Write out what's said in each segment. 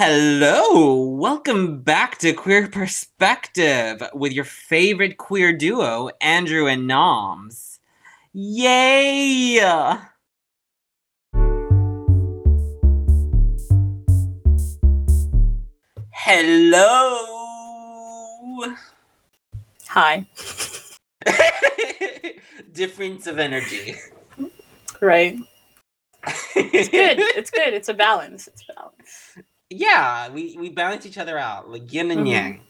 Hello, welcome back to Queer Perspective with your favorite queer duo, Andrew and Noms. Yay! Hello! Hi. Difference of energy. Right. It's good. it's good. It's a balance. It's a balance. Yeah, we, we balance each other out, like yin and Mhm. yang.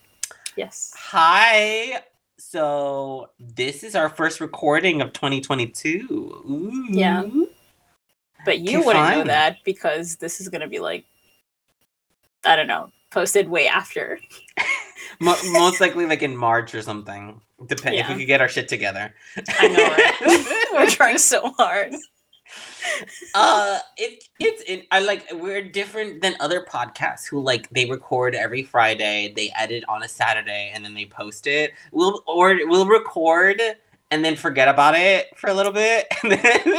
Yes. Hi. So this is our first recording of 2022. Ooh. Yeah. But you Okay, wouldn't know that because this is gonna be like I don't know, posted way after. Most likely like in March or something. Depend if we could get our shit together. I know, right? We're trying so hard. Uh it it's it, I like we're different than other podcasts who like they record every Friday, they edit on a Saturday and then they post it. We'll or we'll record and then forget about it for a little bit and then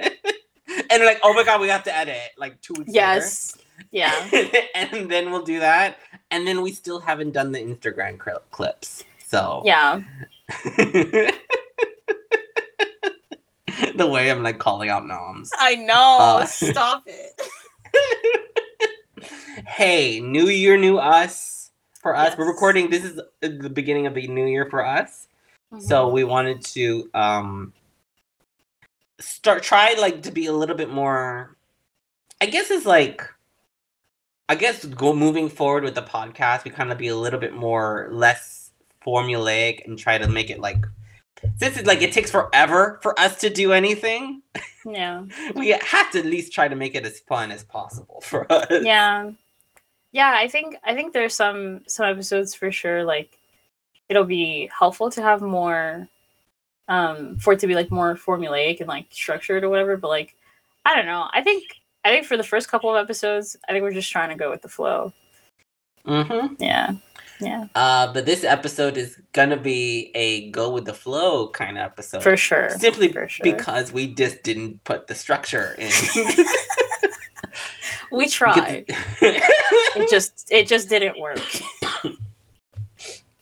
and like oh my god we have to edit like two weeks later. Yes. Yeah. and then we'll do that and then we still haven't done the Instagram cri- clips. So Yeah. the way I'm like calling out noms. I know. Uh, Stop it. hey, new year, new us. For us, we're recording. This is the beginning of the new year for us. So we wanted to um start try like to be a little bit more. I guess it's like. I guess go moving forward with the podcast, we kind of be a little bit more less formulaic and try to make it like since it's like it takes forever for us to do anything, yeah. we have to at least try to make it as fun as possible for us. Yeah. Yeah, I think I think there's some some episodes for sure like it'll be helpful to have more um for it to be like more formulaic and like structured or whatever, but like I don't know. I think I think for the first couple of episodes, I think we're just trying to go with the flow. Mm-hmm. Yeah. Yeah. Uh, but this episode is gonna be a go with the flow kind of episode. For sure. Simply for sure. because we just didn't put the structure in. We tried. It just it just didn't work.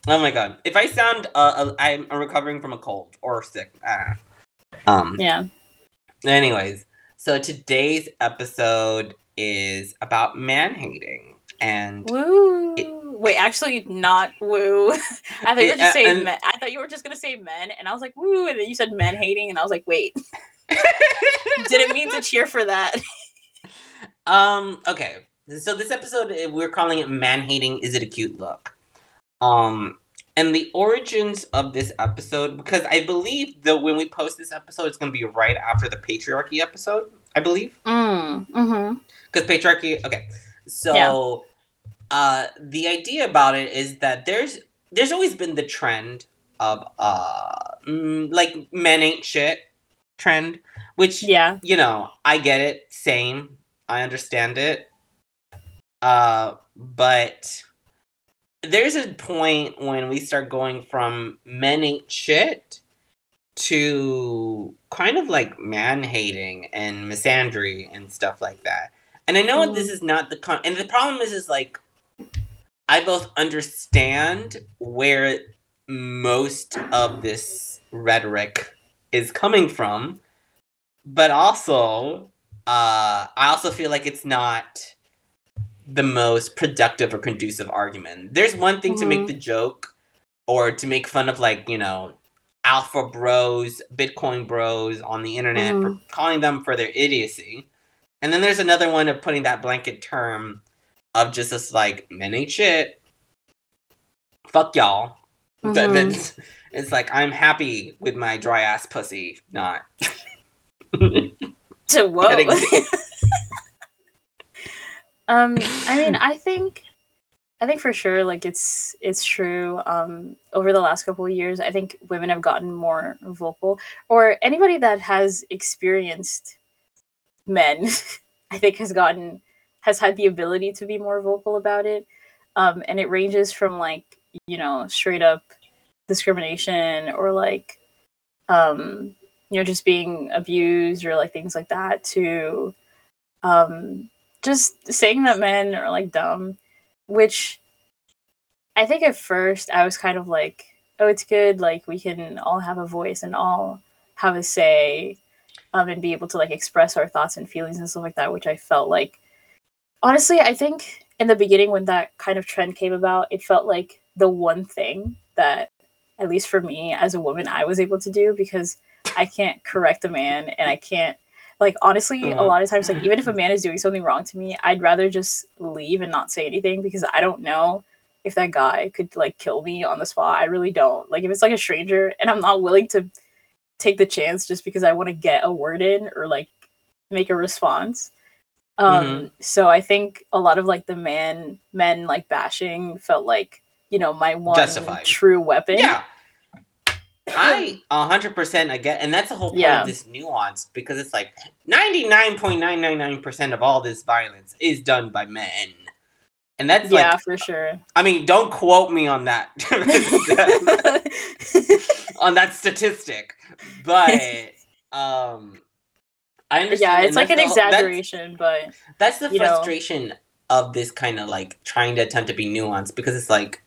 oh my god! If I sound, uh, uh, I'm I'm recovering from a cold or sick. Ah. Um. Yeah. Anyways, so today's episode is about man hating, and Woo. Wait, actually not woo. I thought you were Yeah, just saying men. I thought you were just gonna say men, and I was like, woo, and then you said men hating, and I was like, wait. Didn't mean to cheer for that. Um. Okay. So this episode eh, we're calling it "Man Hating." Is it a cute look? Um. And the origins of this episode, because I believe that when we post this episode, it's going to be right after the patriarchy episode. I believe Mm, mm-hmm. because patriarchy. Okay. So, uh, the idea about it is that there's there's always been the trend of uh mm, like men ain't shit trend, which Yeah. you know, I get it. Same. I understand it. Uh, but there's a point when we start going from men ain't shit to kind of like man hating and misandry and stuff like that. And I know this is not the con. And the problem is, is like, I both understand where most of this rhetoric is coming from, but also uh, I also feel like it's not the most productive or conducive argument. There's one thing to make Mhm. the joke or to make fun of like, you know, alpha bros, Bitcoin bros on the internet for calling them for their idiocy. And then there's another one of putting that blanket term of just this like men ain't shit. Fuck y'all. Mhm. that's- it's like I'm happy with my dry ass pussy, not whoa. Getting- um, I mean, I think, I think for sure, like it's it's true. Um, over the last couple of years, I think women have gotten more vocal, or anybody that has experienced men, I think has gotten has had the ability to be more vocal about it. Um, and it ranges from like you know straight up discrimination or like um you know just being abused or like things like that to um just saying that men are like dumb, which I think at first I was kind of like, oh, it's good. Like we can all have a voice and all have a say, um, and be able to like express our thoughts and feelings and stuff like that. Which I felt like, honestly, I think in the beginning when that kind of trend came about, it felt like the one thing that, at least for me as a woman, I was able to do because I can't correct a man and I can't like honestly a uh-huh. lot of times like even if a man is doing something wrong to me i'd rather just leave and not say anything because i don't know if that guy could like kill me on the spot. I really don't. Like if it's like a stranger and i'm not willing to take the chance just because i want to get a word in or like make a response um Mhm. so i think a lot of like the man men like bashing felt like you know my one Justified. true weapon Yeah. I 100% again, and that's the whole point Yeah. of this nuance because it's like 99.999% of all this violence is done by men. And that's yeah like, for sure I mean, don't quote me on that, on that statistic, but, um, I understand. yeah it's like an the that's- exaggeration but that's the you know. frustration of this kind of like trying to attempt to be nuanced because it's like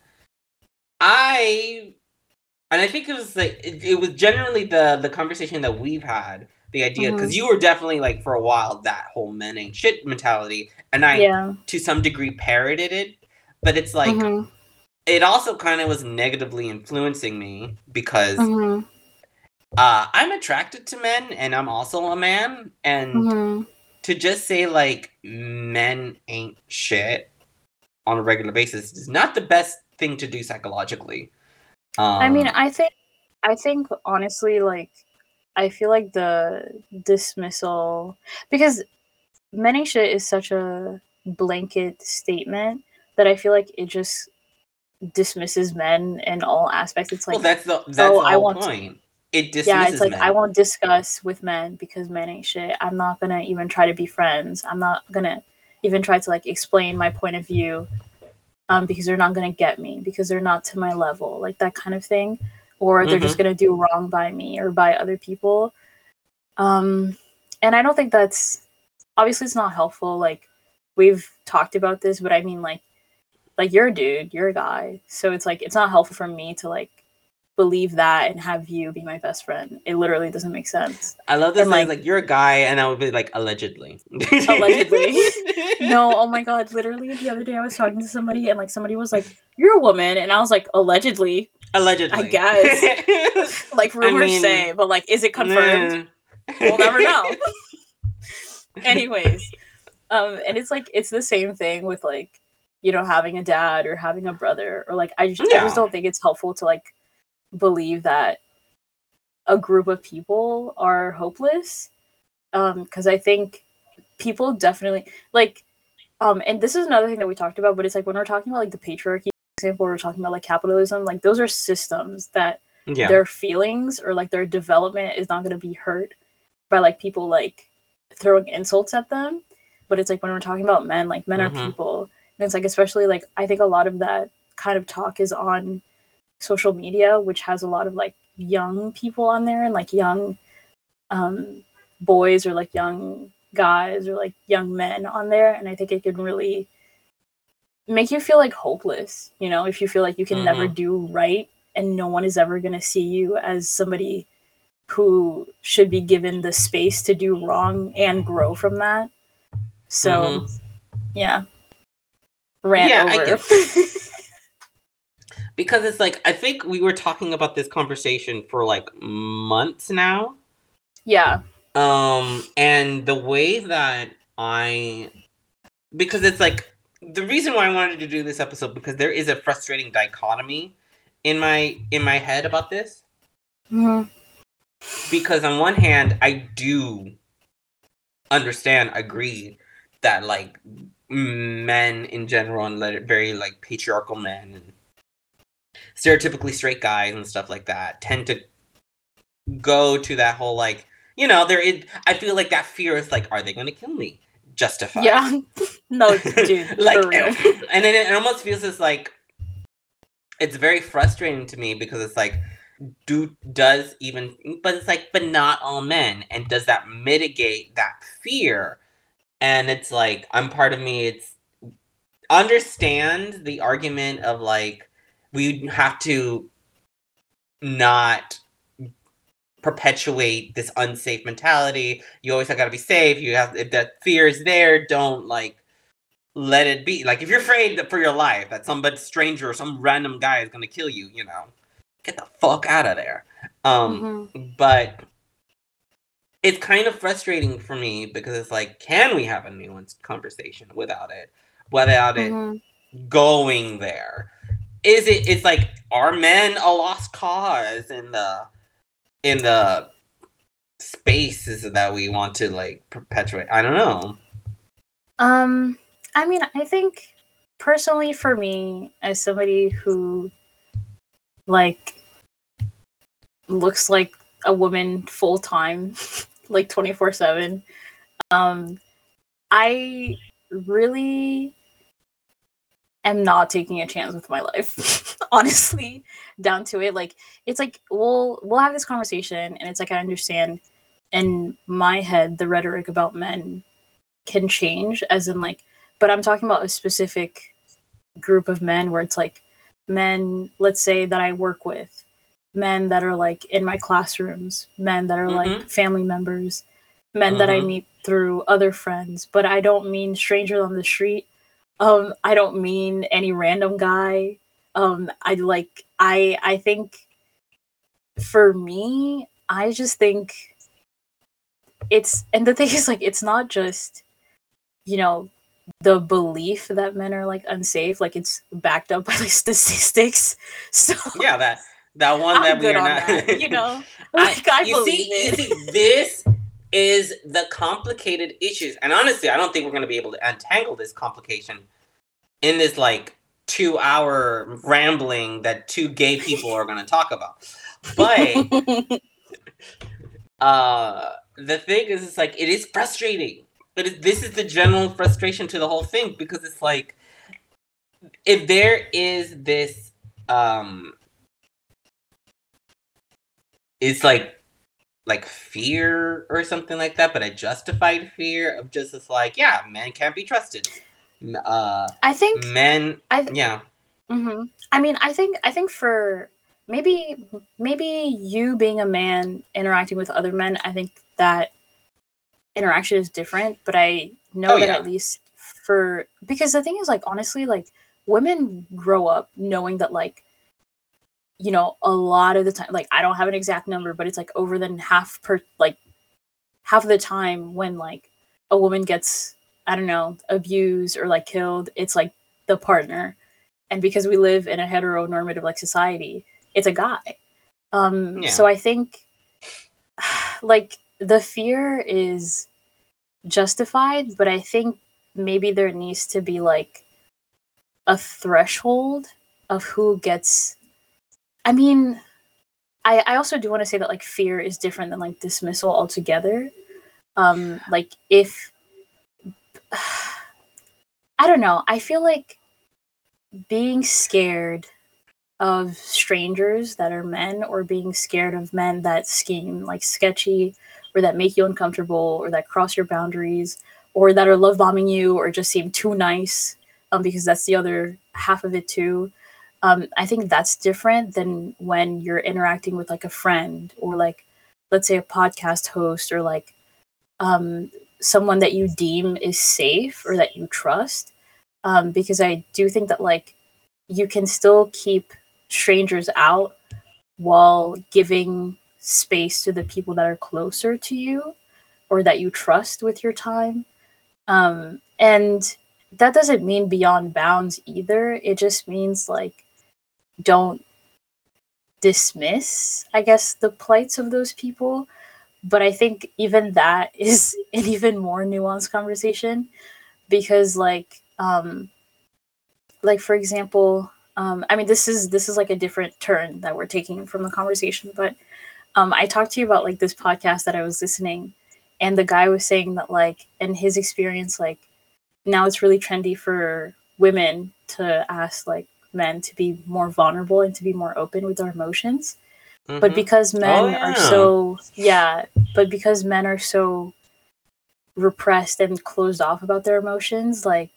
I and I think it was like it, it was generally the the conversation that we've had the idea because Mhm. you were definitely like for a while that whole men ain't shit mentality and I yeah to some degree parroted it but it's like Mhm. it also kind of was negatively influencing me because Mhm. Uh I'm attracted to men and I'm also a man and Mhm. to just say like men ain't shit on a regular basis is not the best thing to do psychologically. Um, I mean, I think, I think honestly, like, I feel like the dismissal because many shit is such a blanket statement that I feel like it just dismisses men in all aspects. It's like, well, that's the that's oh, the I whole want to- point. It dismisses yeah, it's like men. I won't discuss with men because men ain't shit. I'm not gonna even try to be friends. I'm not gonna even try to like explain my point of view, um, because they're not gonna get me because they're not to my level, like that kind of thing, or they're just gonna do wrong by me or by other people. Um, and I don't think that's obviously it's not helpful. Like we've talked about this, but I mean like like you're a dude, you're a guy, so it's like it's not helpful for me to like believe that and have you be my best friend. It literally doesn't make sense. I love this. Like, like- you're a guy, and I would be like allegedly. Allegedly. No, oh my god, literally the other day I was talking to somebody and like somebody was like, You're a woman and I was like, allegedly. allegedly. I guess. Like rumors mean, say, but like is it confirmed? Nah. We'll never know. Anyways. Um, and it's like it's the same thing with like, you know, having a dad or having a brother, or like I just I just don't think it's helpful to like believe that a group of people are hopeless. Um, because I think people definitely like um and this is another thing that we talked about, but it's like when we're talking about like the patriarchy for example, we're talking about like capitalism, like those are systems that yeah. their feelings or like their development is not going to be hurt by like people like throwing insults at them but it's like when we're talking about men like men Mhm. are people and it's like especially like i think a lot of that kind of talk is on social media which has a lot of like young people on there and like young um boys or like young guys or like young men on there and i think it can really make you feel like hopeless you know if you feel like you can never do right and no one is ever going to see you as somebody who should be given the space to do wrong and grow from that. So, yeah. Rant Yeah, I over. because it's like I think we were talking about this conversation for like months now. yeah. Um, and the way that I, because it's like the reason why I wanted to do this episode because there is a frustrating dichotomy in my in my head about this. Mhm. Because on one hand, I do understand, agree that like men in general and very like patriarchal men and stereotypically straight guys and stuff like that tend to go to that whole like you know there is i feel like that fear is like are they gonna kill me justified Yeah. no, dude. like and then it almost feels as like it's very frustrating to me because it's like do does even but it's like but not all men and does that mitigate that fear and it's like I'm part of me. It's understand the argument of like we have to not perpetuate this unsafe mentality. You always have got to be safe. You have if that fear is there. Don't like let it be. Like if you're afraid that for your life that some stranger or some random guy is gonna kill you, you know, get the fuck out of there. Um, mm-hmm. but it's kind of frustrating for me because it's like, can we have a nuanced conversation without it, without mm-hmm. it going there? Is it? It's like, are men a lost cause in the in the spaces that we want to like perpetuate? I don't know. Um, I mean, I think personally for me, as somebody who like looks like a woman full time, like 24 7, um, I really am not taking a chance with my life honestly down to it like it's like we'll we'll have this conversation and it's like i understand in my head the rhetoric about men can change as in like but i'm talking about a specific group of men where it's like men let's say that i work with men that are like in my classrooms men that are mm-hmm. like family members men mm-hmm. that i mm-hmm. meet through other friends but i don't mean strangers on the street um, I don't mean any random guy. Um, I like I I think for me, I just think it's and the thing is like it's not just you know the belief that men are like unsafe like it's backed up by like statistics so yeah that that one that we're not that, you know like I, I you believe see, it. You see, this is the complicated issues. And honestly, I don't think we're going to be able to untangle this complication in this like two hour rambling that two gay people are going to talk about. But uh, the thing is, it's like, it is frustrating. But it, this is the general frustration to the whole thing because it's like, if there is this, um, it's like like fear or something like that, but a justified fear of just as like, yeah, men can't be trusted. Uh, I think men. I th- yeah. Mm-hmm. I mean, I think I think for maybe maybe you being a man interacting with other men, I think that interaction is different. But I know oh, that yeah. at least for because the thing is like honestly, like women grow up knowing that like you know, a lot of the time, like I don't have an exact number, but it's like over than half per like half of the time when like a woman gets, I don't know, abused or like killed, it's like the partner. And because we live in a heteronormative like society, it's a guy. Um yeah. so I think like the fear is justified, but I think maybe there needs to be like a threshold of who gets I mean, I I also do want to say that like fear is different than like dismissal altogether. Um, like if I don't know, I feel like being scared of strangers that are men or being scared of men that scheme like sketchy or that make you uncomfortable or that cross your boundaries or that are love bombing you or just seem too nice um, because that's the other half of it too um, I think that's different than when you're interacting with like a friend or like, let's say, a podcast host or like um, someone that you deem is safe or that you trust. Um, because I do think that like you can still keep strangers out while giving space to the people that are closer to you or that you trust with your time. Um, and that doesn't mean beyond bounds either. It just means like don't dismiss, I guess, the plights of those people. But I think even that is an even more nuanced conversation because, like, um, like for example, um, I mean, this is this is like a different turn that we're taking from the conversation. But um, I talked to you about like this podcast that I was listening, and the guy was saying that like in his experience, like now it's really trendy for women to ask like men to be more vulnerable and to be more open with their emotions. Mm-hmm. But because men oh, yeah. are so yeah, but because men are so repressed and closed off about their emotions like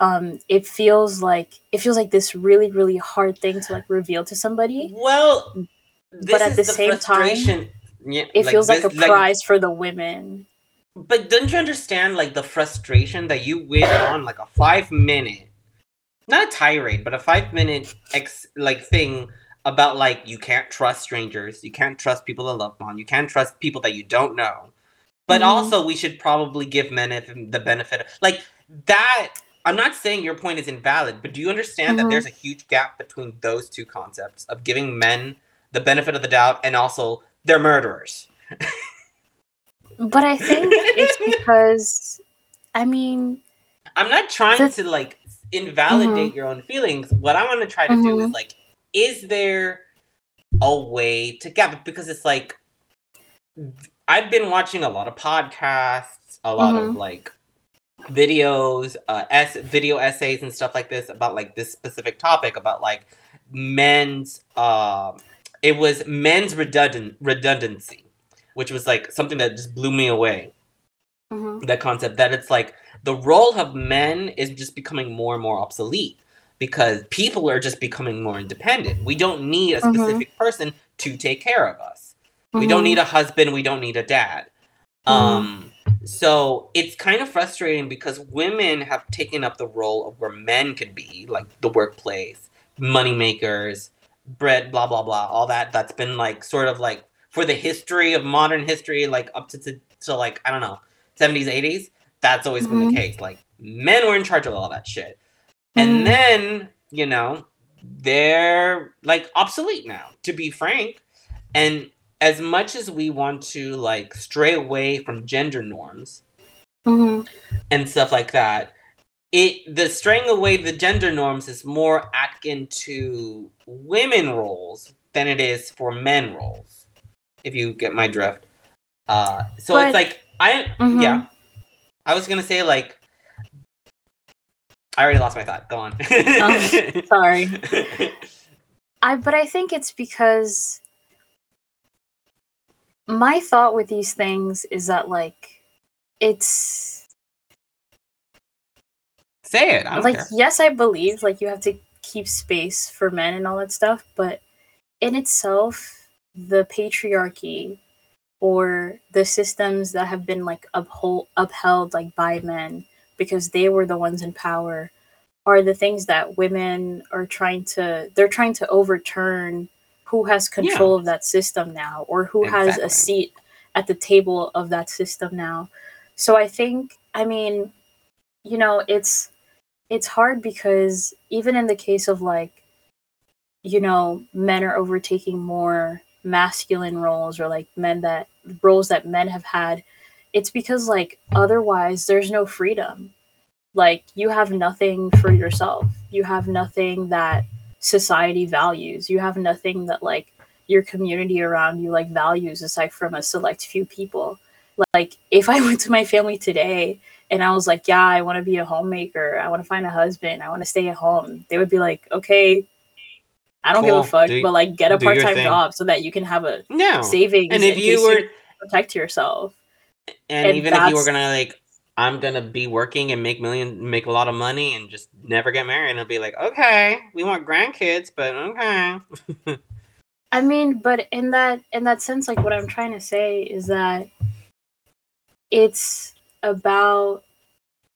um it feels like it feels like this really really hard thing to like reveal to somebody Well, but at the, same time yeah, it feels like a this- prize for the women But don't you understand like the frustration that you went on like a five minute, not a tirade, but a five minute ex like thing about like you can't trust strangers, you can't trust people that love on, you can't trust people that you don't know. But Mhm. also, we should probably give men the benefit of like that. I'm not saying your point is invalid, but do you understand that Mhm. there's a huge gap between those two concepts of giving men the benefit of the doubt and also they're murderers? but i think it's because i mean I'm not trying The- to like invalidate your own feelings. What I want to try to do is Mhm. like, is there a way to get it? Because it's like I've been watching a lot of podcasts, a lot of Mhm. like videos, uh, s video essays and stuff like this about like this specific topic about like men's. Uh, it was men's redundant redundancy, which was like something that just blew me away mhm, that concept that it's like the role of men is just becoming more and more obsolete because people are just becoming more independent. We don't need a Mhm. specific person to take care of us. We don't mhm, need a husband, we don't need a dad. Um so it's kind of frustrating because women have taken up the role of where men could be, like the workplace, money makers, bread, blah blah blah, all that that's been like sort of like for the history of modern history, like up to to, to like, I don't know, 70s, 80s, that's always been Mhm. the case. Like men were in charge of all that shit. Mhm. And then, you know, they're like obsolete now, to be frank. And as much as we want to like stray away from gender norms mhm. and stuff like that, it the straying away the gender norms is more akin to women roles than it is for men roles. If you get my drift. Uh so But- it's like I Mhm. yeah. I was gonna say like I already lost my thought. Go on. Oh, sorry I but I think it's because my thought with these things is that like it's Say it. Like care. yes, I believe like you have to keep space for men and all that stuff, but in itself, the patriarchy or the systems that have been like uphold upheld like by men because they were the ones in power are the things that women are trying to they're trying to overturn who has control of that system now or who has a seat at the table of that system now. So i think i mean you know it's it's hard because even in the case of like you know men are overtaking more masculine roles or like men that roles that men have had it's because like otherwise there's no freedom. Like you have nothing for yourself. You have nothing that society values. You have nothing that like your community around you like values aside from a select few people. Like if i went to my family today and i was like yeah i want to be a homemaker. I want to find a husband. I want to stay at home. They would be like okay i don't give a fuck Do- but like get a part-time job so that you can have a No. savings And if in you case were protect yourself and, and even if you were gonna like I'm gonna be working and make million make a lot of money and just never get married and it'll be like, okay, we want grandkids, but okay. I mean, but in that in that sense, like what I'm trying to say is that it's about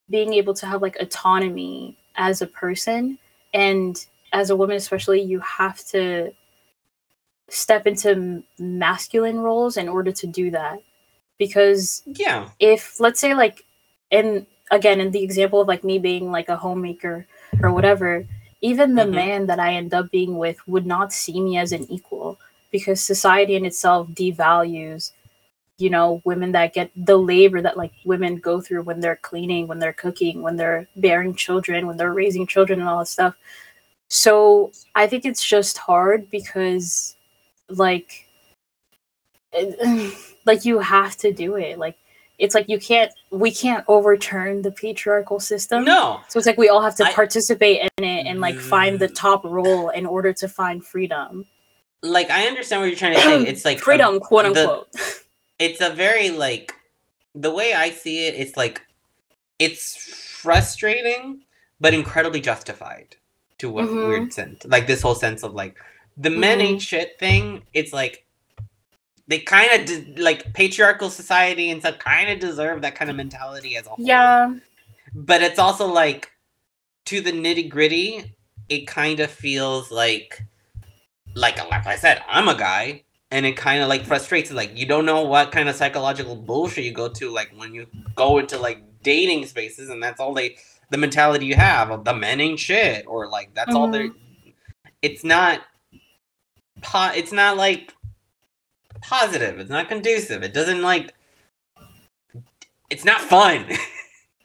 being able to have like autonomy as a person and as a woman especially you have to step into masculine roles in order to do that because Yeah. if let's say like in again in the example of like me being like a homemaker or whatever even the Mhm. man that i end up being with would not see me as an equal because society in itself devalues you know women that get the labor that like women go through when they're cleaning when they're cooking when they're bearing children when they're raising children and all that stuff so i think it's just hard because like like you have to do it like it's like you can't we can't overturn the patriarchal system No. so it's like we all have to I- participate in it and like find the Mm. top role in order to find freedom Like I understand what you're trying to say. It's like a- freedom quote the- unquote it's a very like the way I see it, it's like it's frustrating but incredibly justified to what Mhm. weird sense. Like this whole sense of like the men Mhm. ain't shit thing. It's like they kind of de- like patriarchal society and stuff kind of deserve that kind of mentality as a whole. Yeah. but it's also like to the nitty gritty. It kind of feels like like like I said, I'm a guy. And it kind of like frustrates. Like you don't know what kind of psychological bullshit you go to. Like when you go into like dating spaces, and that's all they the mentality you have of the men ain't shit, or like that's all they're. It's not. Po- it's not like positive. It's not conducive. It doesn't like. It's not fun.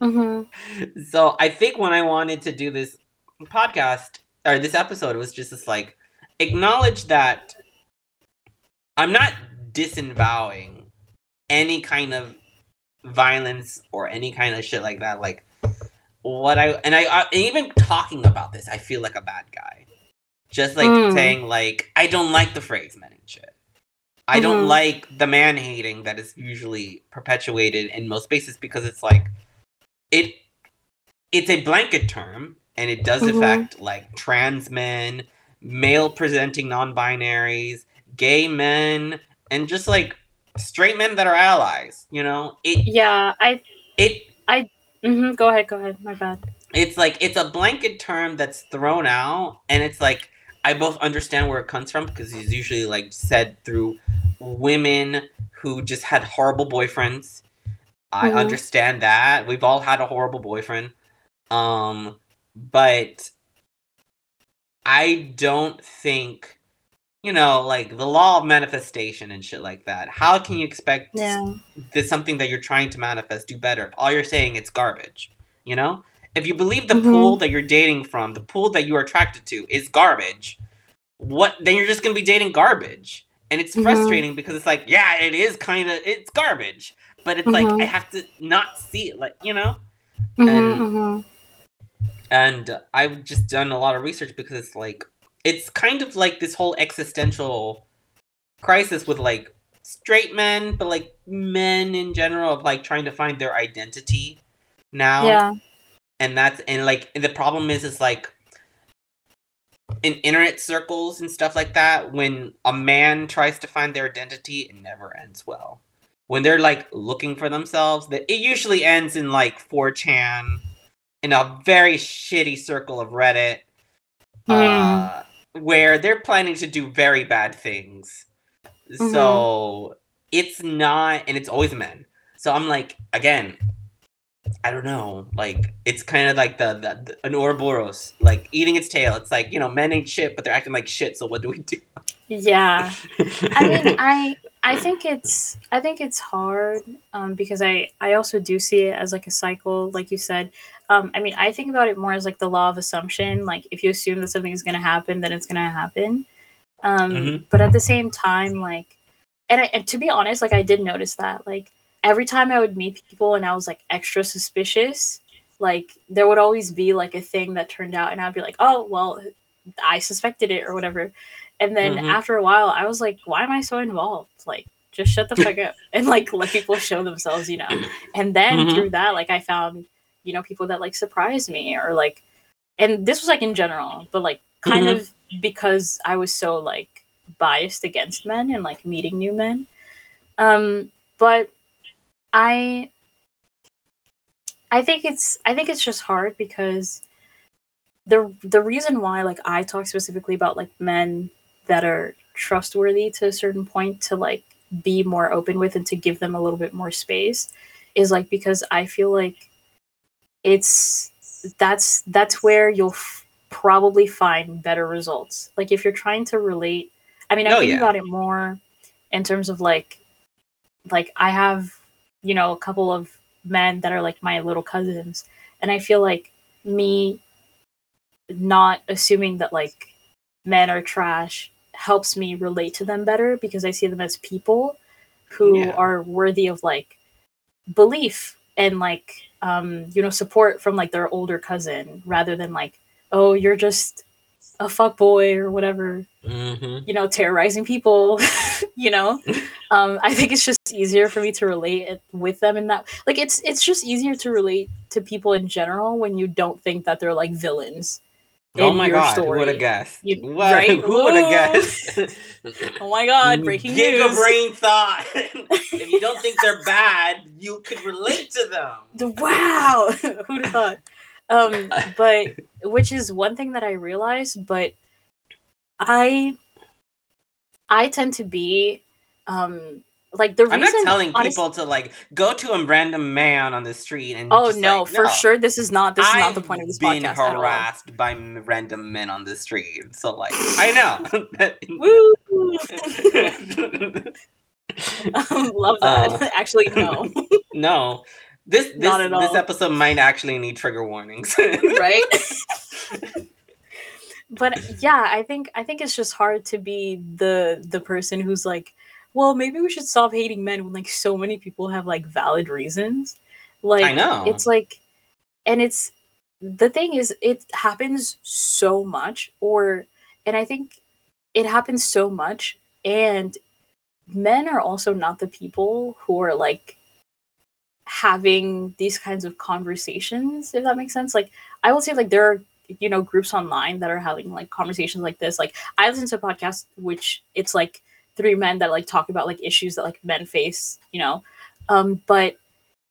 Mm-hmm. so I think when I wanted to do this podcast or this episode, it was just this like acknowledge that I'm not disavowing any kind of violence or any kind of shit like that. Like what I and I, I even talking about this, I feel like a bad guy. Just like Mm. saying like I don't like the phrase men and shit. I don't Mhm. like the man hating that is usually perpetuated in most spaces because it's like it it's a blanket term and it does Mhm. affect like trans men, male presenting non-binaries, gay men, and just like straight men that are allies, you know? It Yeah. I. it Mm-hmm. Go ahead. Go ahead. My bad. it's like it's a blanket term that's thrown out and it's like i both understand where it comes from because it's usually like said through women who just had horrible boyfriends i Mhm. understand that we've all had a horrible boyfriend um but i don't think you know like the law of manifestation and shit like that how can you expect Yeah. this something that you're trying to manifest do better all you're saying it's garbage you know if you believe the Mhm. pool that you're dating from the pool that you are attracted to is garbage what then you're just going to be dating garbage and it's Mhm. frustrating because it's like yeah it is kind of it's garbage but it's like Mhm. i have to not see it like you know Mm-hmm, And- mm-hmm. and I've just done a lot of research because it's like it's kind of like this whole existential crisis with like straight men, but like men in general of like trying to find their identity now. Yeah. And that's and like and the problem is is like in internet circles and stuff like that, when a man tries to find their identity, it never ends well. When they're like looking for themselves, that it usually ends in like 4chan in a very shitty circle of Reddit, uh, where they're planning to do very bad things. So it's not, and it's always men. So I'm like, again, I don't know. Like it's kind of like the, the, the an Ouroboros, like eating its tail. It's like you know, men ain't shit, but they're acting like shit. So what do we do? Yeah. I mean, I I think it's I think it's hard um, because I I also do see it as like a cycle, like you said. Um, I mean, I think about it more as like the law of assumption. Like if you assume that something is going to happen, then it's going to happen. Um, Mhm. But at the same time, like, and, I, and to be honest, like I did notice that like every time I would meet people and I was like extra suspicious, like there would always be like a thing that turned out, and I'd be like, oh well, I suspected it or whatever. And then Mhm. after a while, I was like, why am I so involved? Like, just shut the fuck up and like let people show themselves, you know. And then Mhm. through that, like I found, you know, people that like surprised me or like, and this was like in general, but like kind Mhm. of because I was so like biased against men and like meeting new men. Um, but I, I think it's I think it's just hard because the the reason why like I talk specifically about like men that are trustworthy to a certain point to like be more open with and to give them a little bit more space is like because I feel like it's that's that's where you'll f- probably find better results. Like if you're trying to relate, I mean, I'm Oh, thinking yeah. about it more in terms of like like I have you know a couple of men that are like my little cousins and I feel like me not assuming that like men are trash helps me relate to them better because I see them as people who Yeah. are worthy of like belief and like um you know support from like their older cousin rather than like oh you're just a fuck boy or whatever, Mm-hmm. you know, terrorizing people, you know. Um, I think it's just easier for me to relate it with them in that. Like, it's it's just easier to relate to people in general when you don't think that they're like villains. Oh my god, who would have guessed? You- What? right? Who would have guessed? Oh my god, breaking Giga news! brain thought. if you don't think they're bad, you could relate to them. Wow, who'd have thought? Um, but which is one thing that I realized, but I I tend to be um like the I'm reason not telling honest- people to like go to a random man on the street and. Oh just, no, like, for sure this is not this is not the point of this been podcast all. harassed by random men on the street, so like I know. Um, Love that. Uh, Actually, no. no, this this Not at this all. episode might actually need trigger warnings. right? but yeah, I think I think it's just hard to be the the person who's like, well, maybe we should stop hating men when like so many people have like valid reasons. Like I know. it's like and it's the thing is it happens so much or and I think it happens so much and men are also not the people who are like having these kinds of conversations if that makes sense like i will say like there are you know groups online that are having like conversations like this like i listen to a podcast which it's like three men that like talk about like issues that like men face you know? Um but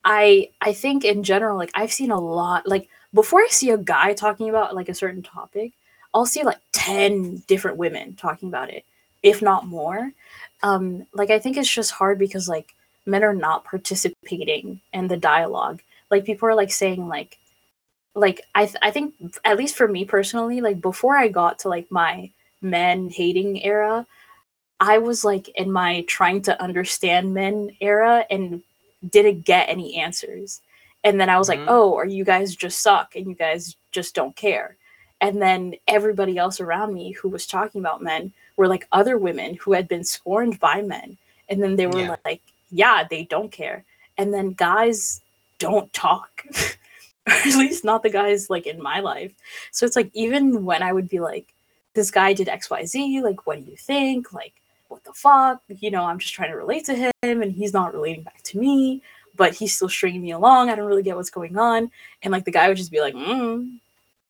i i think in general like i've seen a lot like before i see a guy talking about like a certain topic i'll see like 10 different women talking about it if not more. Um like i think it's just hard because like men are not participating in the dialogue. Like people are like saying like like i th- i think at least for me personally like before i got to like my men hating era i was like in my trying to understand men era and didn't get any answers. And then i was Mhm. like oh are you guys just suck and you guys just don't care? And then everybody else around me who was talking about men were like other women who had been scorned by men. And then they were Yeah. like yeah they don't care. And then guys don't talk. Or at least not the guys like in my life. So it's like even when i would be like this guy did xyz like what do you think? Like what the fuck you know i'm just trying to relate to him and he's not relating back to me but he's still stringing me along. I don't really get what's going on. And like the guy would just be like mm,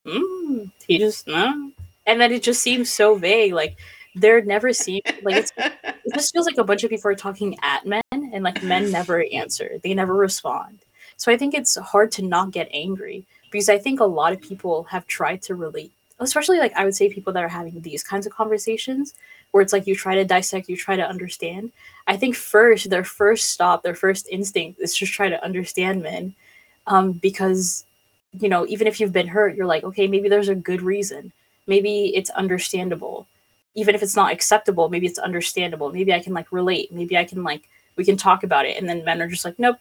mm, he just mm. and then it just seems so vague like there never seems like it's it just feels like a bunch of people are talking at men and like men never answer. They never respond. So i think it's hard to not get angry because i think a lot of people have tried to relate especially like i would say people that are having these kinds of conversations where it's like you try to dissect you try to understand. I think first their first stop their first instinct is just try to understand men um, because you know even if you've been hurt you're like okay maybe there's a good reason. Maybe it's understandable. Even if it's not acceptable maybe it's understandable. Maybe i can like relate. Maybe i can like we can talk about it. And then men are just like nope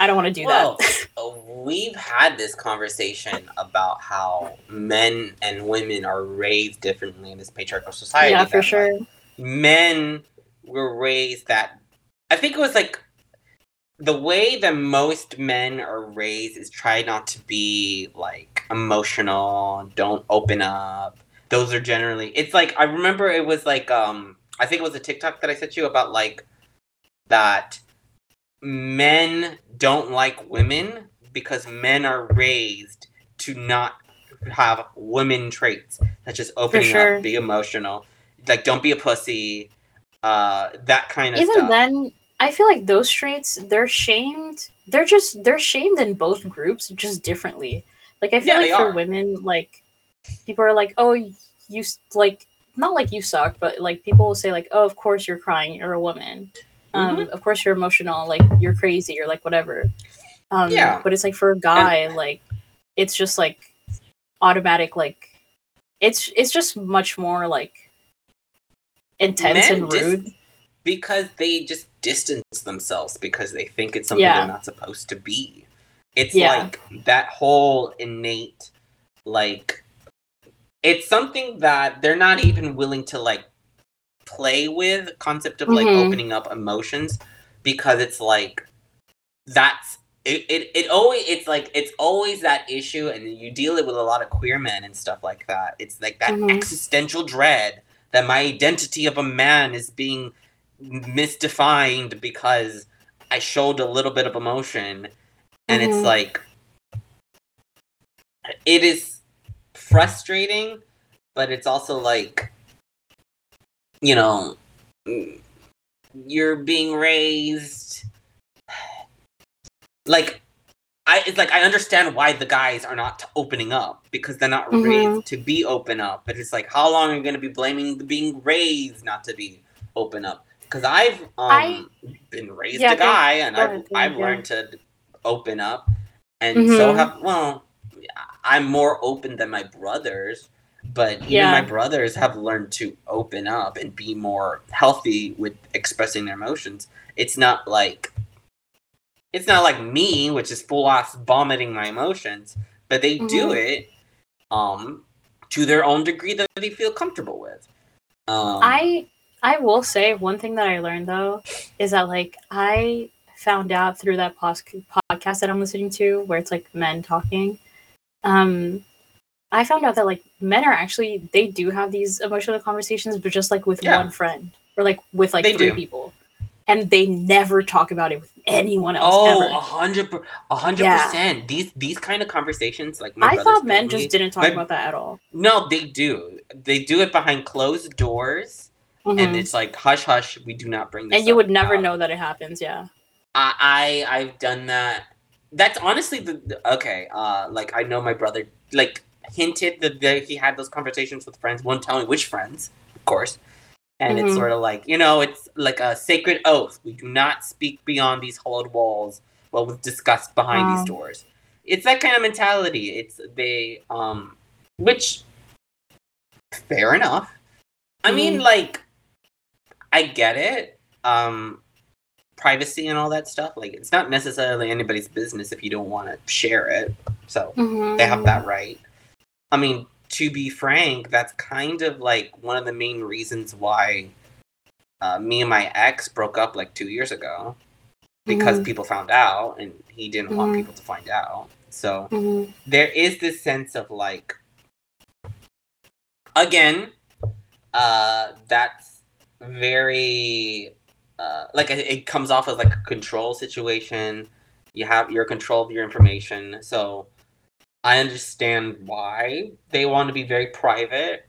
i don't want to do well, that we've had this conversation about how men and women are raised differently in this patriarchal society. yeah for like, sure men were raised that I think it was like the way that most men are raised is try not to be like emotional, don't open up. Those are generally it's like I remember it was like um I think it was a TikTok that I sent you about like that men don't like women because men are raised to not have women traits such as opening sure. up, be emotional, like don't be a pussy, uh, that kind of even stuff. then i feel like those traits they're shamed they're just they're shamed in both groups just differently like i feel Yeah, like for are. women like people are like oh you like not like you suck but like people will say like oh of course you're crying you're a woman um Mm-hmm. of course you're emotional like you're crazy or like whatever um Yeah. but it's like for a guy like it's just like automatic like it's it's just much more like intense Men and dis- rude because they just distance themselves because they think it's something Yeah. they're not supposed to be. It's Yeah. like that whole innate, like, it's something that they're not even willing to like play with concept of like Mhm. opening up emotions because it's like that's it, it, it always it's like it's always that issue and you deal it with a lot of queer men and stuff like that it's like that Mhm. existential dread that my identity of a man is being misdefined because i showed a little bit of emotion and it's Mhm. like it is frustrating but it's also like you know you're being raised like I it's like I understand why the guys are not opening up because they're not Mhm. raised to be open up. But it's like how long are you going to be blaming the being raised not to be open up? Because I've um I- been raised Yeah, a guy and I've I've yeah. learned to open up, and so Mhm. have well, I'm more open than my brothers. But even Yeah. my brothers have learned to open up and be more healthy with expressing their emotions. It's not like it's not like me, which is full ass vomiting my emotions, but they do Mhm. it um to their own degree that they feel comfortable with. Um, I I will say one thing that I learned though is that like I found out through that pos- podcast that I'm listening to where it's like men talking. Um, I found out that like men are actually they do have these emotional conversations, but just like with Yeah. one friend or like with like They three do. people, and they never talk about it with anyone else Oh, a hundred, a hundred percent. These these kind of conversations, like my I thought men me- just didn't talk about that at all. No, they do. They do it behind closed doors, Mhm. and it's like hush, hush. We do not bring this. and you would never know that it happens. Yeah. I, I I've done that. That's honestly the- okay. Uh, like I know my brother like hinted that he had those conversations with friends. Won't tell me which friends, of course. And it's Mhm. sort of like you know, it's like a sacred oath. We do not speak beyond these hollowed walls. What was discussed behind Wow. these doors. It's that kind of mentality. It's they um, which fair enough. I mean, Mhm. like, I get it. Um, privacy and all that stuff. Like, it's not necessarily anybody's business if you don't want to share it. So Mhm. they have that right. I mean, to be frank, that's kind of like one of the main reasons why uh, me and my ex broke up like two years ago because Mhm. people found out and he didn't want Mhm. people to find out. So Mhm. there is this sense of like again uh that's very uh like it, it comes off as like a control situation you have your control of your information so i understand why they want to be very private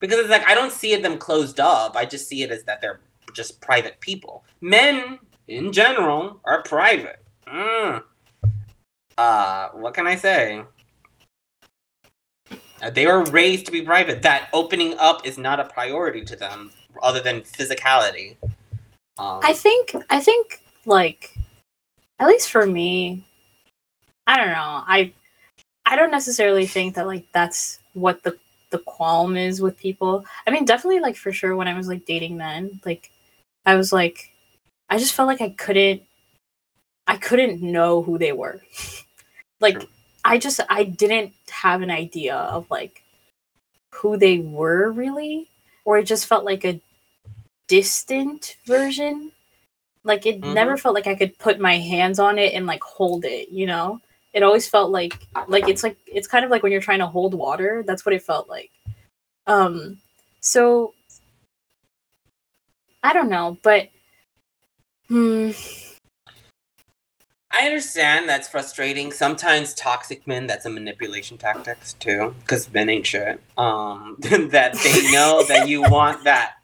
because it's like i don't see them closed up i just see it as that they're just private people men in general are private Mm. uh what can i say uh, they were raised to be private. That opening up is not a priority to them, other than physicality. Um, I think I think like at least for me, I don't know. I I don't necessarily think that like that's what the the qualm is with people. I mean, definitely like for sure when I was like dating men, like I was like I just felt like I couldn't I couldn't know who they were. like. I just I didn't have an idea of like who they were really or it just felt like a distant version like it mm-hmm. never felt like i could put my hands on it and like hold it you know it always felt like like it's like it's kind of like when you're trying to hold water that's what it felt like um so i don't know but hmm I understand that's frustrating. Sometimes toxic men, that's a manipulation tactics too, because men ain't shit. Um, that they know that you want that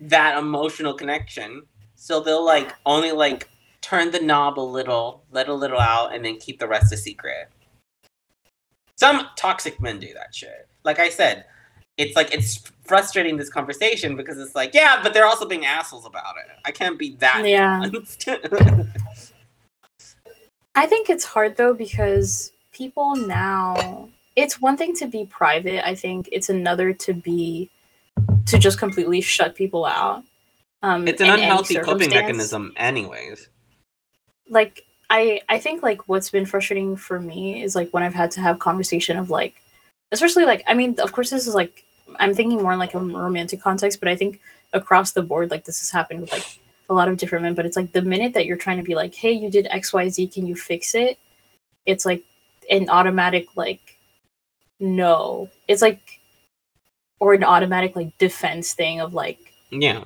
that emotional connection, so they'll like only like turn the knob a little, let a little out, and then keep the rest a secret. Some toxic men do that shit. Like I said, it's like it's frustrating this conversation because it's like, yeah, but they're also being assholes about it. I can't be that. Yeah. I think it's hard though because people now it's one thing to be private. I think it's another to be to just completely shut people out. Um, it's an unhealthy coping mechanism, anyways. Like I I think like what's been frustrating for me is like when I've had to have conversation of like especially like I mean of course this is like I'm thinking more in like a romantic context, but I think across the board like this has happened with like a lot of different men, but it's like the minute that you're trying to be like, hey, you did XYZ, can you fix it? It's like an automatic, like, no. It's like, or an automatic, like, defense thing of like, Yeah.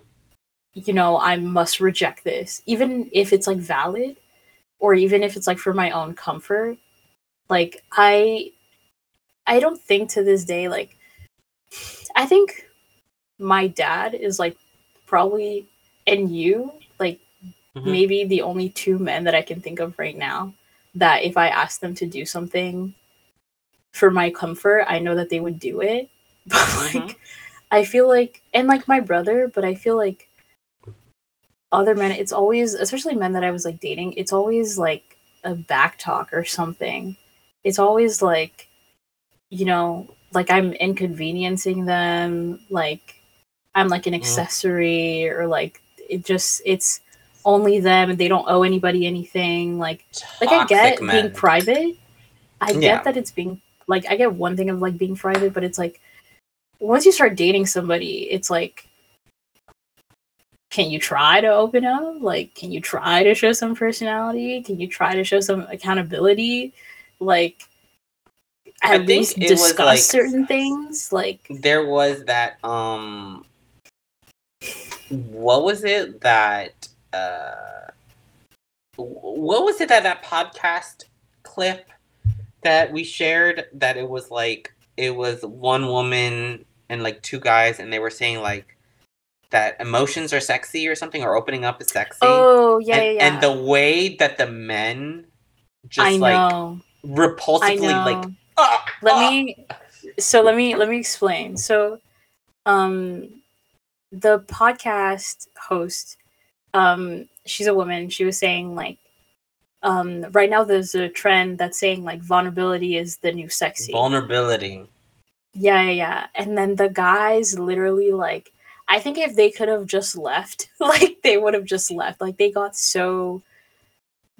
you know, I must reject this, even if it's like valid, or even if it's like for my own comfort. Like I, I don't think to this day like, I think my dad is like probably and you like Mhm. maybe the only two men that I can think of right now that if I asked them to do something for my comfort, I know that they would do it. But like Mhm. I feel like and like my brother, but I feel like other men it's always especially men that I was like dating, it's always like a back talk or something. It's always like you know, like I'm inconveniencing them, like I'm like an Mm. accessory or like it just it's only them and they don't owe anybody anything like like I get Toxic being private. I Yeah. get that it's being like I get one thing of like being private, but it's like once you start dating somebody, it's like can you try to open up? Like can you try to show some personality? Can you try to show some accountability? Like I at think least discuss like- certain things. Like there was that um what was it that uh what was it that that podcast clip that we shared that it was like it was one woman and like two guys and they were saying like that emotions are sexy or something or opening up is sexy oh yeah, and, yeah, yeah. and the way that the men just I like know. I repulsively know. like "Ah, let ah." me so let me let me explain so um the podcast host um she's a woman she was saying like um right now there's a trend that's saying like vulnerability is the new sexy vulnerability yeah yeah yeah and then the guys literally like i think if they could have just left like they would have just left. Like they got so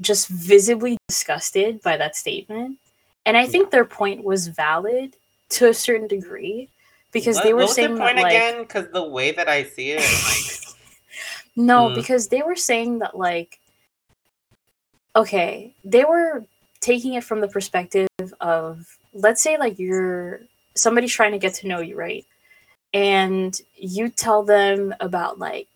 just visibly disgusted by that statement. And i think their point was valid to a certain degree because What- they were saying the that, point like, again? Because the way that i see it like No, Mm. because they were saying that like okay, they were taking it from the perspective of let's say like you're somebody's trying to get to know you, right? And you tell them about like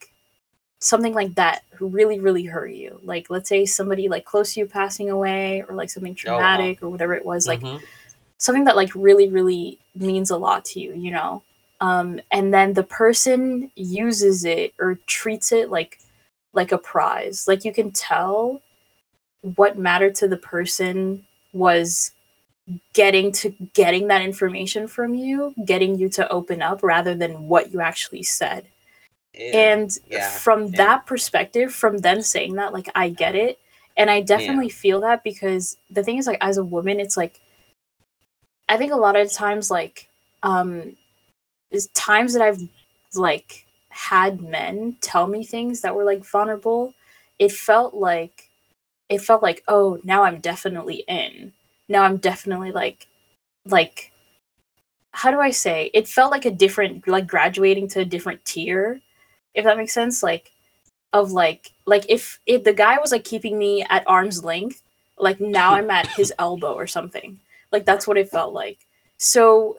something like that who really really hurt you. Like let's say somebody like close to you passing away or like something Oh, wow. traumatic or whatever it was like mhm. something that like really really means a lot to you you know um and then the person uses it or treats it like like a prize like you can tell what mattered to the person was getting to getting that information from you getting you to open up rather than what you actually said. And yeah, from yeah. that perspective from them saying that like i get it. And i definitely feel that because the thing is like as a woman it's like i think a lot of times like um is times that i've like had men tell me things that were like vulnerable it felt like it felt like oh now i'm definitely in now i'm definitely like like how do i say? It felt like a different like graduating to a different tier if that makes sense. Like of like like if if the guy was like keeping me at arm's length like now i'm at his elbow or something. Like that's what it felt like. So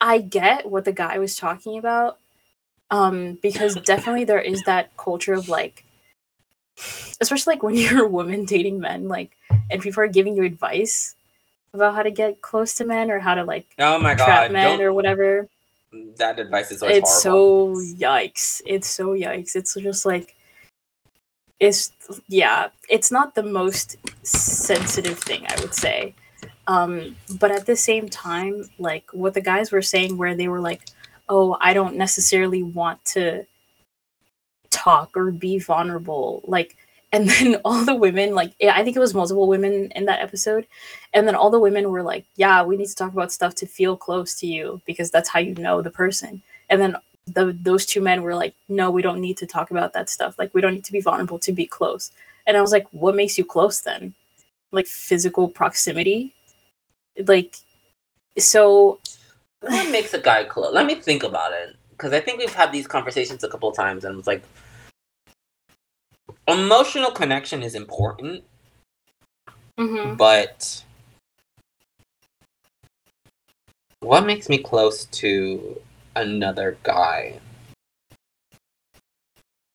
i get what the guy was talking about um because definitely there is that culture of like especially like when you're a woman dating men like and people are giving you advice about how to get close to men or how to like oh my trap god men don't- or whatever. That advice is always it's horrible. so yikes. It's so yikes. It's just like it's yeah it's not the most sensitive thing i would say. Um but at the same time like what the guys were saying where they were like oh i don't necessarily want to talk or be vulnerable like and then all the women like i think it was multiple women in that episode and then all the women were like yeah we need to talk about stuff to feel close to you because that's how you know the person. And then the, those two men were like no we don't need to talk about that stuff. Like we don't need to be vulnerable to be close. And i was like what makes you close then? Like physical proximity? Like so what makes a guy close let me think about it because i think we've had these conversations a couple times and it's like emotional connection is important, Mm-hmm. but what makes me close to another guy?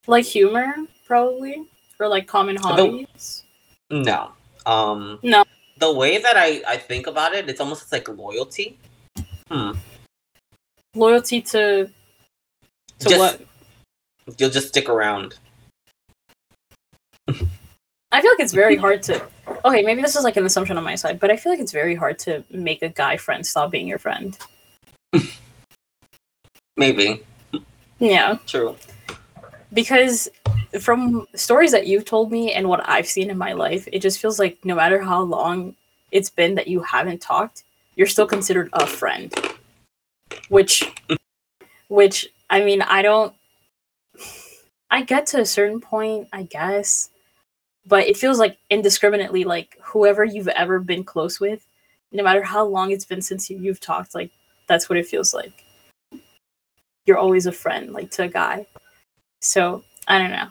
Like humor, probably, or like common hobbies. No. Um No. The way that I I think about it, it's almost like loyalty. Hmm. Loyalty to to Just- what? You'll just stick around. I feel like it's very hard to. Okay, maybe this is like an assumption on my side, but I feel like it's very hard to make a guy friend stop being your friend. Maybe. Yeah, True. because from stories that you've told me and what I've seen in my life, it just feels like no matter how long it's been that you haven't talked, you're still considered a friend. Which, which I mean, I don't. I get to a certain point, I guess, but it feels like indiscriminately, like whoever you've ever been close with, no matter how long it's been since you, you've talked, like that's what it feels like. You're always a friend, like to a guy. So I don't know.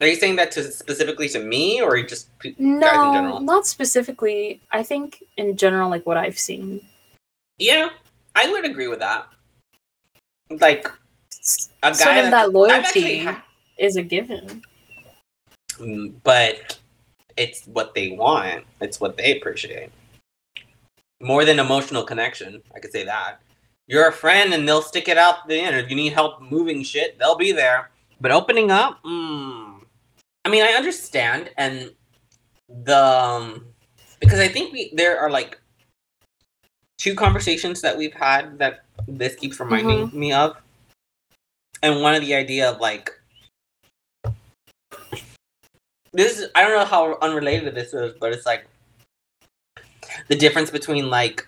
Are you saying that to specifically to me or just pe- guys in No, general? not specifically. I think in general, like what I've seen. Yeah, I would agree with that. Like a guy Some of that that loyalty actually is a given. But it's what they want. It's what they appreciate. More than emotional connection, I could say that. You're a friend, and they'll stick it out to the end. If you need help moving shit, they'll be there. But opening up, mm, I mean, I understand, and the um, because I think we there are like two conversations that we've had that this keeps reminding me of, and one of the idea of like this is, I don't know how unrelated this is, but it's like the difference between like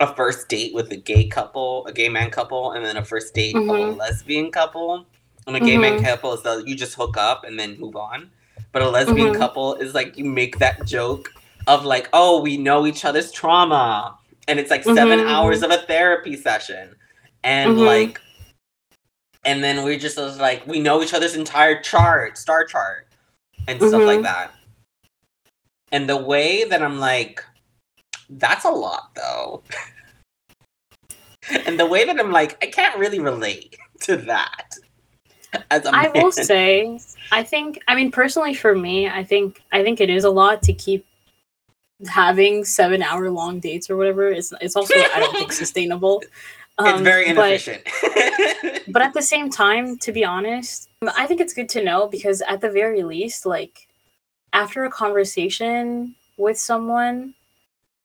a first date with a gay couple, a gay man couple, and then a first date of a lesbian couple. And a gay man Mhm. couple is that you just hook up and then move on. But a lesbian Mhm. couple is like you make that joke of like, oh, we know each other's trauma. And it's like 7 Mhm, hours of a therapy session. And Mhm. like and then we just was like we know each other's entire chart, star chart, and stuff like Mhm. that. And the way that I'm like, that's a lot though. and the way that I'm like, I can't really relate to that. As a I man. I will say, I think. I mean, personally, for me, I think I think it is a lot to keep having seven hour long dates or whatever. It's it's also I don't think sustainable. it's Um, very but- inefficient. but at the same time to be honest i think it's good to know because at the very least like after a conversation with someone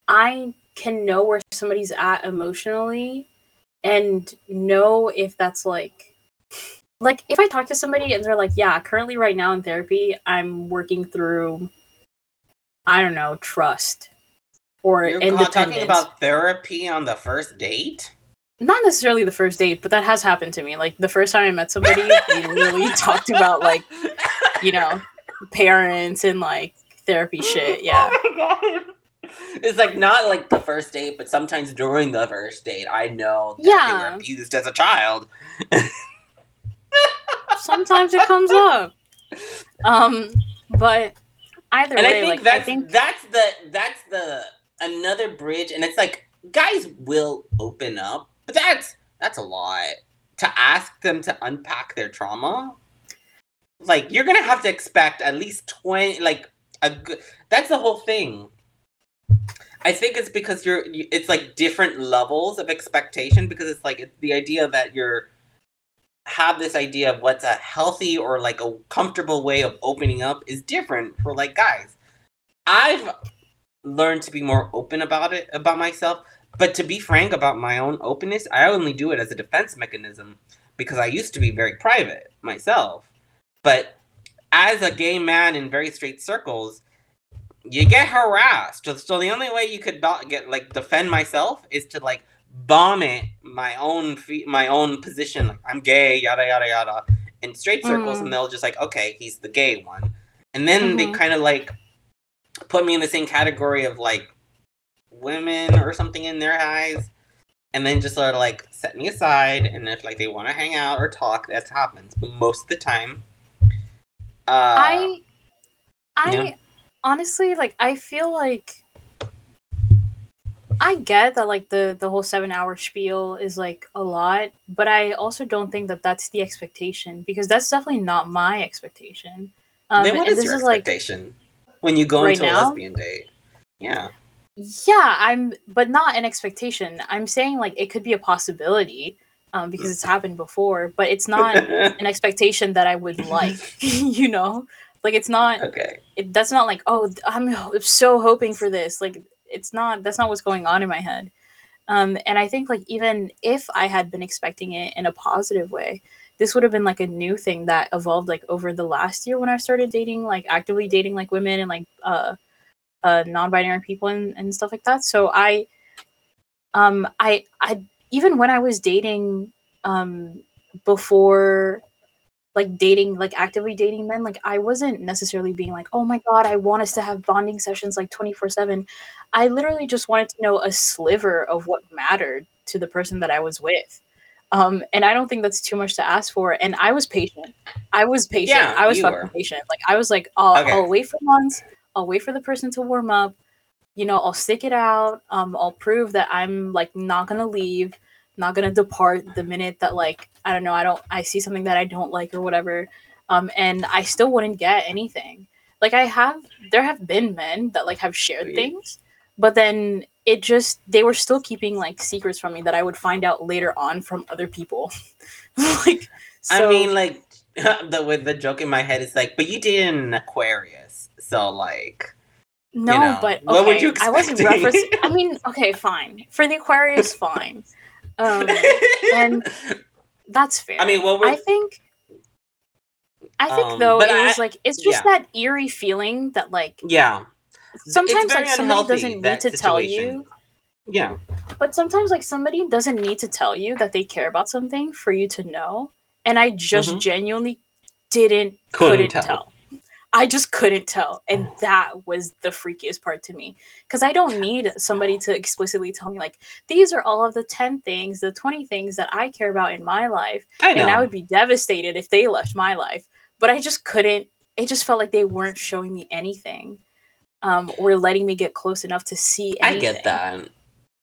i can know where somebody's at emotionally and know if that's like like if i talk to somebody and they're like yeah currently right now in therapy i'm working through i don't know trust or You're independence talking about therapy on the first date? Not necessarily the first date, but that has happened to me. Like the first time I met somebody, we literally talked about like, you know, parents and like therapy shit. Yeah. Oh my god. It's like not like the first date, but sometimes during the first date, I know that they Yeah. were abused as a child. Sometimes it comes up. Um, but either and way, I think like that's I think that's the that's the another bridge, and it's like guys will open up, but that's that's a lot to ask them to unpack their trauma. Like you're gonna have to expect at least twenty, like a good. That's the whole thing. I think it's because you're. You, it's like different levels of expectation because it's like it's the idea that you're have this idea of what's a healthy or like a comfortable way of opening up is different for like guys. I've learned to be more open about it about myself, but to be frank about my own openness, I only do it as a defense mechanism because I used to be very private myself. But as a gay man in very straight circles, you get harassed. So- the only way you could get like defend myself is to like bomb it my own fe- my own position. Like I'm gay, yada yada yada, in straight circles, Mhm. and they'll just like, okay, he's the gay one, and then they Mhm. kind of like put me in the same category of like women or something in their eyes. And then just sort of like set me aside, and if like they want to hang out or talk, that happens. But most of the time, Uh, I I honestly like I feel like I get that like the the whole 7 hour spiel is like a lot, but I also don't think that that's the expectation because that's definitely not my expectation. Um then what is this your is like expectation when you go Right into a now? lesbian date? Yeah. Yeah, I'm but not an expectation. I'm saying like it could be a possibility um because it's happened before, but it's not an expectation that I would like, you know? Like it's not okay. it, that's not like oh i'm so hoping for this like it's not that's not what's going on in my head um and i think like even if i had been expecting it in a positive way this would have been like a new thing that evolved like over the last year when i started dating like actively dating like women and like uh uh non-binary people and, and stuff like that. So i um i i even when i was dating um before like dating like actively dating men like i wasn't necessarily being like oh my god i want us to have bonding sessions like 24 7 i literally just wanted to know a sliver of what mattered to the person that i was with. Um and i don't think that's too much to ask for. And i was patient. I was patient. Yeah, i was fucking were. patient. Like i was like I'll, Okay. I'll wait for months i'll wait for the person to warm up. You know i'll stick it out. Um i'll prove that i'm like not gonna leave not gonna depart the minute that like I don't know I don't I see something that I don't like or whatever. Um and I still wouldn't get anything. Like I have there have been men that like have shared Sweet. things but then it just they were still keeping like secrets from me that I would find out later on from other people. Like I mean, like the with the joke in my head is like, but you did an Aquarius, so like, no know, but okay, what would you I wasn't expect? referencing I mean okay fine for the Aquarius fine um and that's fair I mean, what were I think I think Um, though but it I- was like it's just yeah. that eerie feeling that like yeah, sometimes like somebody unhealthy, doesn't need that to tell you yeah, but sometimes like somebody doesn't need to tell you that they care about something for you to know and I just Mhm. genuinely didn't Couldn't couldn't, tell. tell. I just couldn't tell and that was the freakiest part to me cuz I don't need somebody to explicitly tell me like these are all of the 10 things the 20 things that I care about in my life I and I would be devastated if they left my life. But I just couldn't. It just felt like they weren't showing me anything, um, or letting me get close enough to see. I Anything. get that.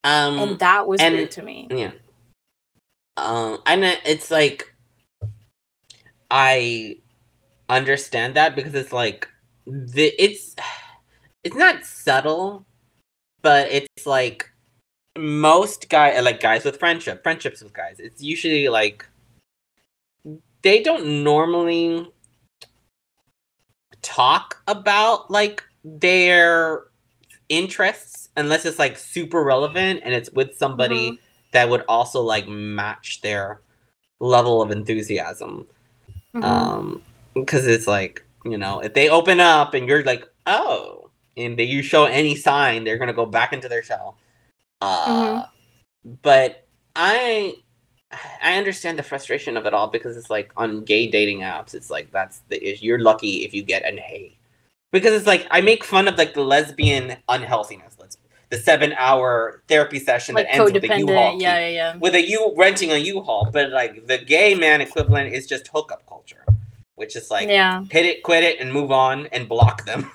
Um, and that was and- weird to me. Yeah. Um, and it's like I understand that because it's like the it's it's not subtle, but it's like most guy like guys with friendship, friendships with guys. It's usually like they don't normally talk about like their interests unless it's like super relevant and it's with somebody that would also like match their level of enthusiasm Mhm. um because it's like you know if they open up and you're like oh and they, you show any sign they're gonna go back into their shell. Uh but i i understand the frustration of it all because it's like on gay dating apps it's like that's the issue. You're lucky if you get an hey because it's like i make fun of like the lesbian unhealthiness let's the seven hour therapy session like that ends with a u-haul Yeah, yeah, yeah. with a U renting a U-Haul, but like the gay man equivalent is just hookup culture, which is like yeah. hit it, quit it, and move on and block them.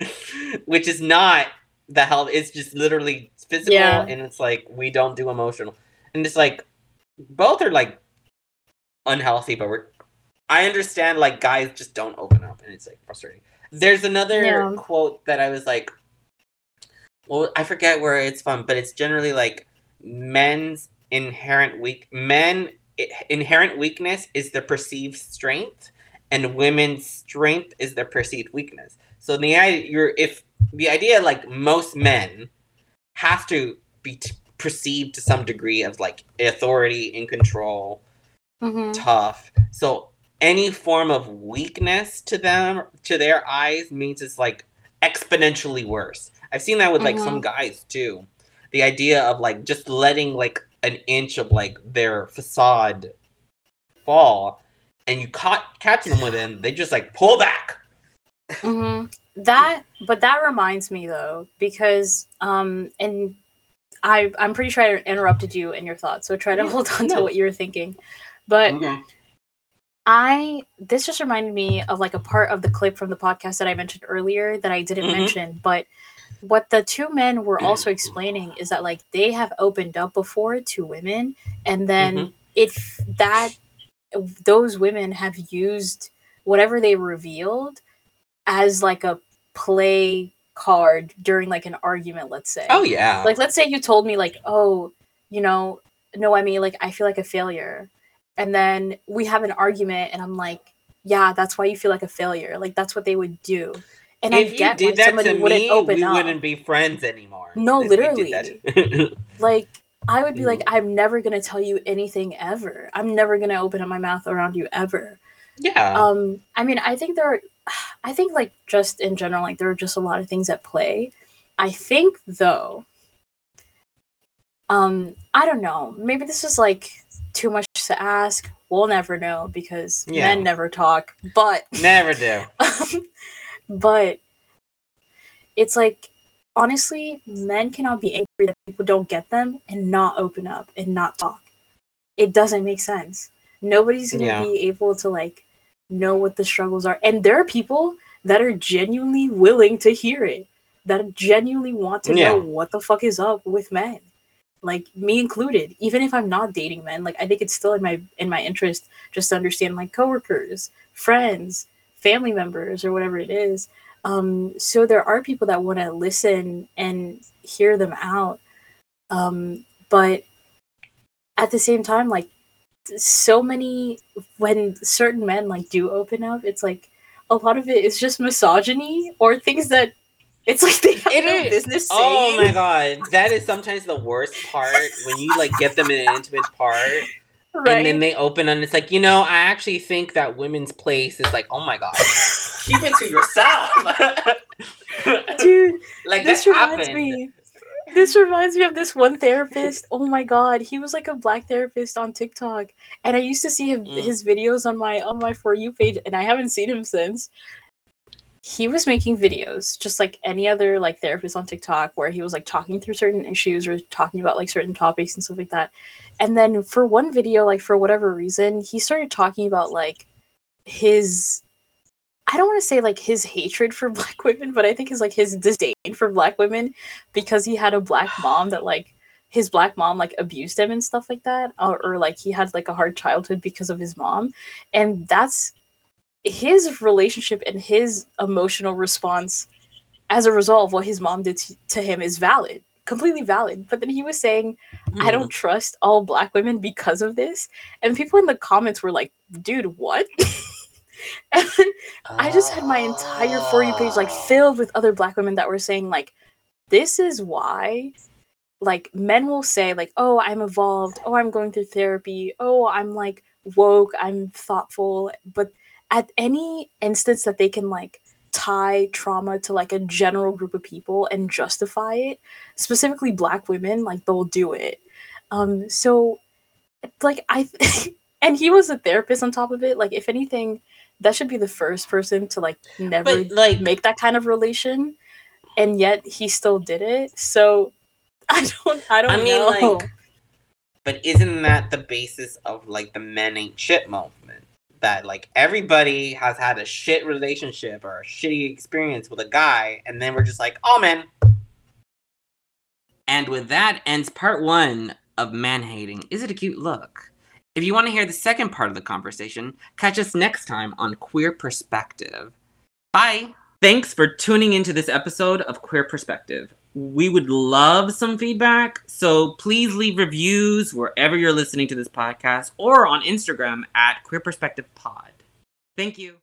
which is not the health. It's just literally physical, Yeah. and it's like we don't do emotional, and it's like both are like unhealthy, but we're. I understand like guys just don't open up, and it's like frustrating. There's another Yeah. quote that I was like, well, I forget where it's from, but it's generally like men's inherent weak men inherent weakness is the perceived strength, and women's strength is the perceived weakness. So the idea, you're if the idea like most men have to be t- perceived to some degree of like authority and control Mhm. tough. So any form of weakness to them, to their eyes, means it's like exponentially worse. I've seen that with like some guys too. The idea of like just letting like an inch of like their facade fall, and you caught catch them within, they just like pull back. hmm That, but that reminds me though, because um, and I I'm pretty sure I interrupted you in your thoughts, so try to Yeah, hold on to what you were thinking. But I this just reminded me of like a part of the clip from the podcast that I mentioned earlier that I didn't Mhm. mention, but what the two men were also explaining is that like they have opened up before to women and then Mhm. if that those women have used whatever they revealed as like a play card during like an argument, let's say. Oh yeah. like let's say you told me like oh you know no i mean like i feel like a failure. And then we have an argument and i'm like yeah that's why you feel like a failure. Like that's what they would do and if i you did that to wouldn't me, open we up wouldn't be friends anymore. No, literally. like i would be like Mm. i'm never gonna tell you anything ever i'm never gonna open up my mouth around you ever yeah. um i mean i think there are i think like just in general like there are just a lot of things at play i think though um i don't know maybe this is like too much to ask we'll never know because Yeah. men never talk but Never do. but it's like honestly men cannot be angry that people don't get them and not open up and not talk. It doesn't make sense. Nobody's gonna Yeah. be able to like know what the struggles are. And there are people that are genuinely willing to hear it that genuinely want to Yeah. know what the fuck is up with men. Like me included. Even if i'm not dating men like i think it's still in my in my interest just to understand my coworkers friends family members or whatever it is um so there are people that want to listen and hear them out um but at the same time like so many when certain men like do open up it's like a lot of it is just misogyny or things that it's like they have It no is. business saying. Oh my god, that is sometimes the worst part when you like get them in an intimate part, right and then they open and it's like, you know, I actually think that women's place is like, oh my god, keep it to yourself, dude like this reminds happened. me this reminds me of this one therapist. Oh my god he was like a black therapist on tiktok. And i used to see him, Mm. his videos on my on my for you page and i haven't seen him since he was making videos just like any other like therapist on tiktok where he was like talking through certain issues or talking about like certain topics and stuff like that. And then for one video like for whatever reason he started talking about like his I don't want to say like his hatred for black women, but I think it's like his disdain for black women because he had a black mom that like his black mom like abused him and stuff like that, or, or like he had like a hard childhood because of his mom, and that's his relationship and his emotional response as a result of what his mom did to, to him is valid, completely valid. But then he was saying, Mm. I don't trust all black women because of this, and people in the comments were like, "Dude, what?" and I just had my entire for you page like filled with other black women that were saying like this is why like men will say like oh I'm evolved oh I'm going through therapy oh I'm like woke I'm thoughtful but at any instance that they can like tie trauma to like a general group of people and justify it specifically black women like they'll do it. Um so like I and he was a therapist on top of it like if anything that should be the first person to like never But like, make that kind of relation and yet he still did it. So i don't i don't I mean, know. like, but isn't that the basis of like the men ain't shit movement? That like everybody has had a shit relationship or a shitty experience with a guy, and then we're just like, oh man. And with that ends part one of man hating. Is it a cute look? If you want to hear the second part of the conversation, catch us next time on Queer Perspective. Bye. Thanks for tuning into this episode of Queer Perspective. We would love some feedback, so please leave reviews wherever you're listening to this podcast or on Instagram at Queer Perspective Pod. Thank you.